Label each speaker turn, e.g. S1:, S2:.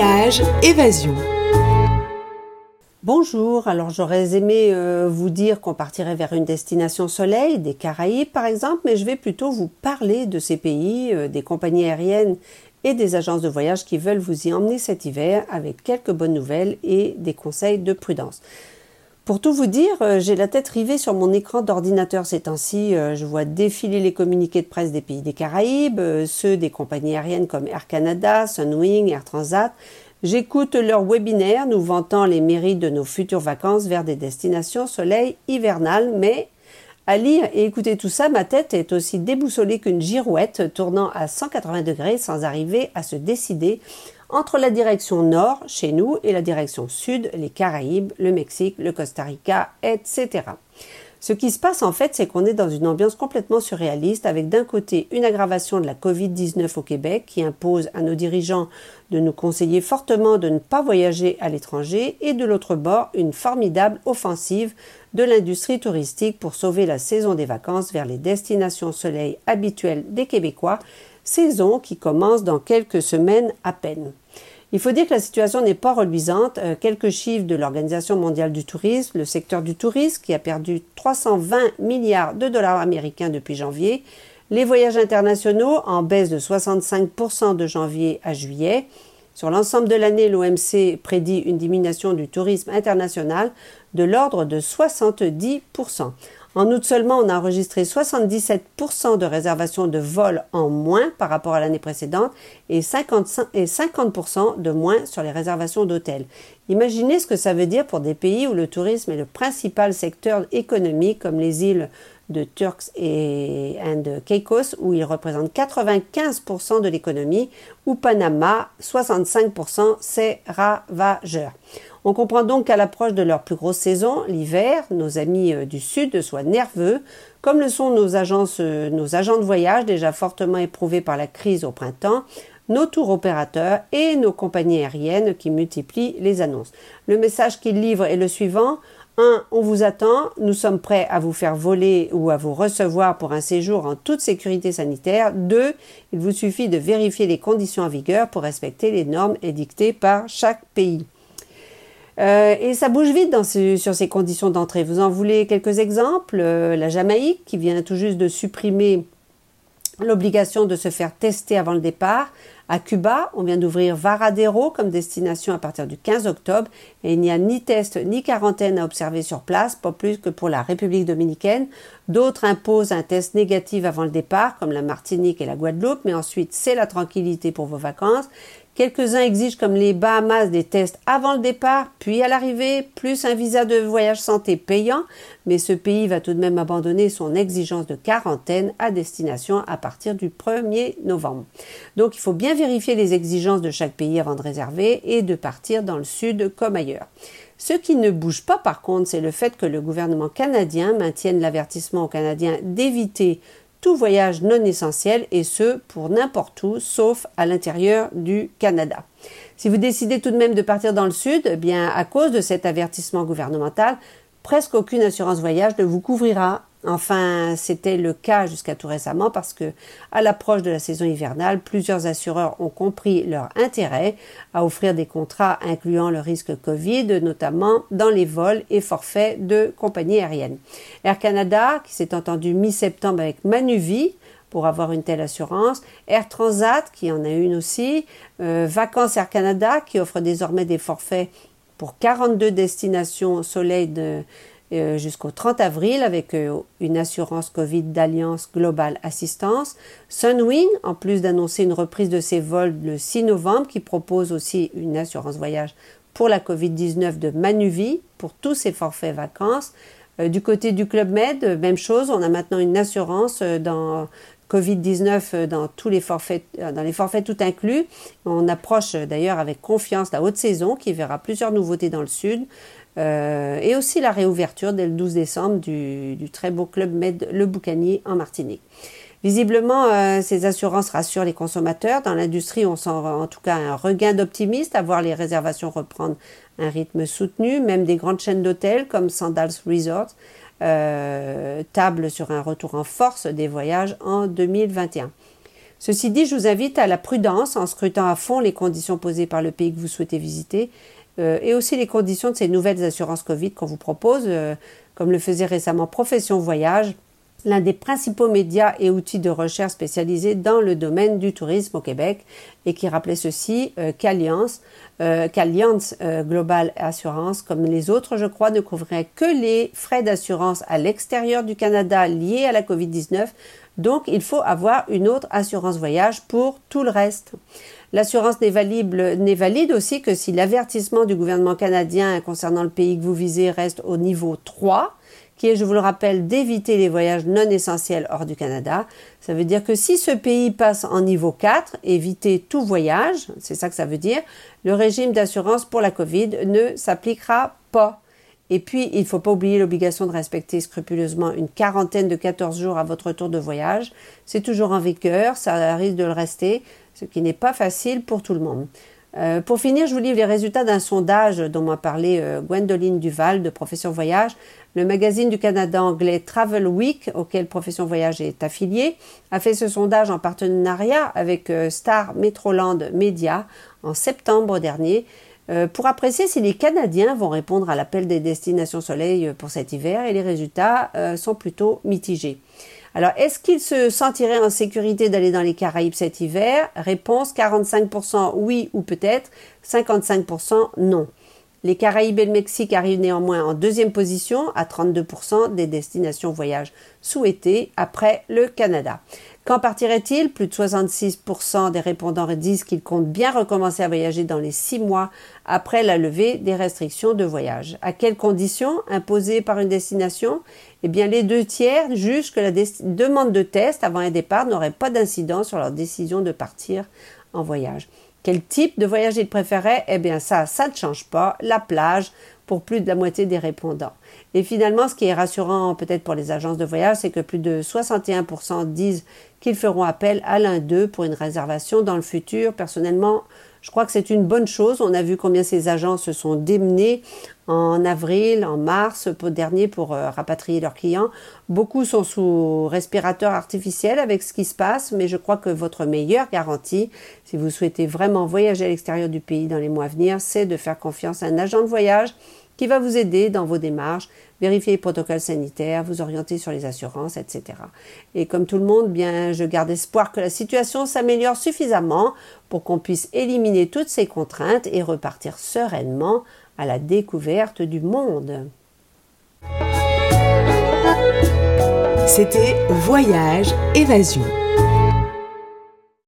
S1: Voyage, évasion.
S2: Bonjour, alors j'aurais aimé euh, vous dire qu'on partirait vers une destination soleil, des Caraïbes par exemple, mais je vais plutôt vous parler de ces pays, euh, des compagnies aériennes et des agences de voyage qui veulent vous y emmener cet hiver avec quelques bonnes nouvelles et des conseils de prudence. Pour tout vous dire, euh, j'ai la tête rivée sur mon écran d'ordinateur ces temps-ci. Euh, je vois défiler les communiqués de presse des pays des Caraïbes, euh, ceux des compagnies aériennes comme Air Canada, Sunwing, Air Transat. J'écoute leurs webinaires nous vantant les mérites de nos futures vacances vers des destinations soleil hivernales, mais à lire et écouter tout ça, ma tête est aussi déboussolée qu'une girouette tournant à 180 degrés sans arriver à se décider entre la direction nord, chez nous, et la direction sud, les Caraïbes, le Mexique, le Costa Rica, etc. Ce qui se passe en fait, c'est qu'on est dans une ambiance complètement surréaliste avec d'un côté une aggravation de la Covid-19 au Québec qui impose à nos dirigeants de nous conseiller fortement de ne pas voyager à l'étranger et de l'autre bord une formidable offensive de l'industrie touristique pour sauver la saison des vacances vers les destinations soleil habituelles des Québécois saison qui commence dans quelques semaines à peine. Il faut dire que la situation n'est pas reluisante. Euh, quelques chiffres de l'Organisation mondiale du tourisme, le secteur du tourisme qui a perdu 320 milliards de dollars américains depuis janvier, les voyages internationaux en baisse de 65% de janvier à juillet. Sur l'ensemble de l'année, l'OMC prédit une diminution du tourisme international de l'ordre de 70%. En août seulement, on a enregistré 77% de réservations de vols en moins par rapport à l'année précédente et 50%, de moins sur les réservations d'hôtels. Imaginez ce que ça veut dire pour des pays où le tourisme est le principal secteur économique comme les îles de Turks et de Caicos où il représente 95% de l'économie ou Panama 65% c'est ravageur. On comprend donc qu'à l'approche de leur plus grosse saison, l'hiver, nos amis euh, du Sud soient nerveux, comme le sont nos, agences, euh, nos agents de voyage déjà fortement éprouvés par la crise au printemps, nos tours opérateurs et nos compagnies aériennes qui multiplient les annonces. Le message qu'ils livrent est le suivant. 1. On vous attend, nous sommes prêts à vous faire voler ou à vous recevoir pour un séjour en toute sécurité sanitaire. 2. Il vous suffit de vérifier les conditions en vigueur pour respecter les normes édictées par chaque pays. Euh, et ça bouge vite sur ces conditions d'entrée. Vous en voulez quelques exemples? Euh, La Jamaïque, qui vient tout juste de supprimer l'obligation de se faire tester avant le départ. À Cuba, on vient d'ouvrir Varadero comme destination à partir du 15 octobre et il n'y a ni test ni quarantaine à observer sur place, pas plus que pour la République dominicaine. D'autres imposent un test négatif avant le départ, comme la Martinique et la Guadeloupe, mais ensuite c'est la tranquillité pour vos vacances. Quelques-uns exigent comme les Bahamas des tests avant le départ, puis à l'arrivée, plus un visa de voyage santé payant, mais ce pays va tout de même abandonner son exigence de quarantaine à destination à partir du 1er novembre. Donc il faut bien vérifier les exigences de chaque pays avant de réserver et de partir dans le sud comme ailleurs. Ce qui ne bouge pas par contre, c'est le fait que le gouvernement canadien maintienne l'avertissement aux Canadiens d'éviter tout voyage non essentiel et ce pour n'importe où sauf à l'intérieur du Canada. Si vous décidez tout de même de partir dans le sud, eh bien à cause de cet avertissement gouvernemental, presque aucune assurance voyage ne vous couvrira Enfin, c'était le cas jusqu'à tout récemment parce que, à l'approche de la saison hivernale, plusieurs assureurs ont compris leur intérêt à offrir des contrats incluant le risque Covid, notamment dans les vols et forfaits de compagnies aériennes. Air Canada, qui s'est entendu mi-septembre avec Manuvie, pour avoir une telle assurance. Air Transat, qui en a une aussi. Euh, Vacances Air Canada, qui offre désormais des forfaits pour 42 destinations soleil de, euh, jusqu'au 30 avril avec euh, une assurance Covid d'Alliance Global Assistance. Sunwing, en plus d'annoncer une reprise de ses vols le 6 novembre, qui propose aussi une assurance voyage pour la Covid-19 de Manuvie pour tous ses forfaits vacances. Euh, du côté du Club Med, même chose, on a maintenant une assurance dans Covid-19 dans tous les forfaits, dans les forfaits tout inclus. On approche d'ailleurs avec confiance la haute saison qui verra plusieurs nouveautés dans le sud. Euh, et aussi la réouverture dès le 12 décembre du, très beau club Med Le Boucanier en Martinique. Visiblement, euh, ces assurances rassurent les consommateurs. Dans l'industrie, on sent en tout cas un regain d'optimisme à voir les réservations reprendre un rythme soutenu. Même des grandes chaînes d'hôtels comme Sandals Resort euh, tablent sur un retour en force des voyages en 2021. Ceci dit, je vous invite à la prudence en scrutant à fond les conditions posées par le pays que vous souhaitez visiter euh, et aussi les conditions de ces nouvelles assurances Covid qu'on vous propose, euh, comme le faisait récemment Profession Voyage, l'un des principaux médias et outils de recherche spécialisés dans le domaine du tourisme au Québec et qui rappelait ceci euh, qu'Alliance, Global Assurance, comme les autres, je crois, ne couvrirait que les frais d'assurance à l'extérieur du Canada liés à la COVID-19. Donc, il faut avoir une autre assurance voyage pour tout le reste. L'assurance n'est valide, aussi que si l'avertissement du gouvernement canadien concernant le pays que vous visez reste au niveau 3, qui est, je vous le rappelle, d'éviter les voyages non essentiels hors du Canada. Ça veut dire que si ce pays passe en niveau 4, éviter tout voyage, c'est ça que ça veut dire, le régime d'assurance pour la COVID ne s'appliquera pas. Et puis, il ne faut pas oublier l'obligation de respecter scrupuleusement une quarantaine de 14 jours à votre retour de voyage. C'est toujours en vigueur, ça risque de le rester ce qui n'est pas facile pour tout le monde. Euh, pour finir, je vous livre les résultats d'un sondage dont m'a parlé euh, Gwendoline Duval de Profession Voyage. Le magazine du Canada anglais Travel Week, auquel Profession Voyage est affilié, a fait ce sondage en partenariat avec euh, Star Metroland Media en septembre dernier pour apprécier si les Canadiens vont répondre à l'appel des destinations soleil pour cet hiver et les résultats sont plutôt mitigés. Alors, est-ce qu'il se sentirait en sécurité d'aller dans les Caraïbes cet hiver? Réponse 45% oui ou peut-être, 55% non. Les Caraïbes et le Mexique arrivent néanmoins en deuxième position à 32% des destinations voyage souhaitées après le Canada. Quand partirait-il? Plus de 66% des répondants disent qu'ils comptent bien recommencer à voyager dans les six mois après la levée des restrictions de voyage. À quelles conditions imposées par une destination? Eh bien, les deux tiers jugent que la demande de test avant un départ n'aurait pas d'incidence sur leur décision de partir en voyage. Quel type de voyage ils préféraient Eh bien, ça, ça ne change pas. La plage, pour plus de la moitié des répondants. Et finalement, ce qui est rassurant peut-être pour les agences de voyage, c'est que plus de 61% disent qu'ils feront appel à l'un d'eux pour une réservation dans le futur. Personnellement, je crois que c'est une bonne chose. On a vu combien ces agences se sont démenées en avril, en mars pour dernier pour euh, rapatrier leurs clients. Beaucoup sont sous respirateur artificiel avec ce qui se passe, mais je crois que votre meilleure garantie, si vous souhaitez vraiment voyager à l'extérieur du pays dans les mois à venir, c'est de faire confiance à un agent de voyage qui va vous aider dans vos démarches, vérifier les protocoles sanitaires, vous orienter sur les assurances, etc. Et comme tout le monde, bien, je garde espoir que la situation s'améliore suffisamment pour qu'on puisse éliminer toutes ces contraintes et repartir sereinement à la découverte du monde.
S1: C'était Voyage Évasion.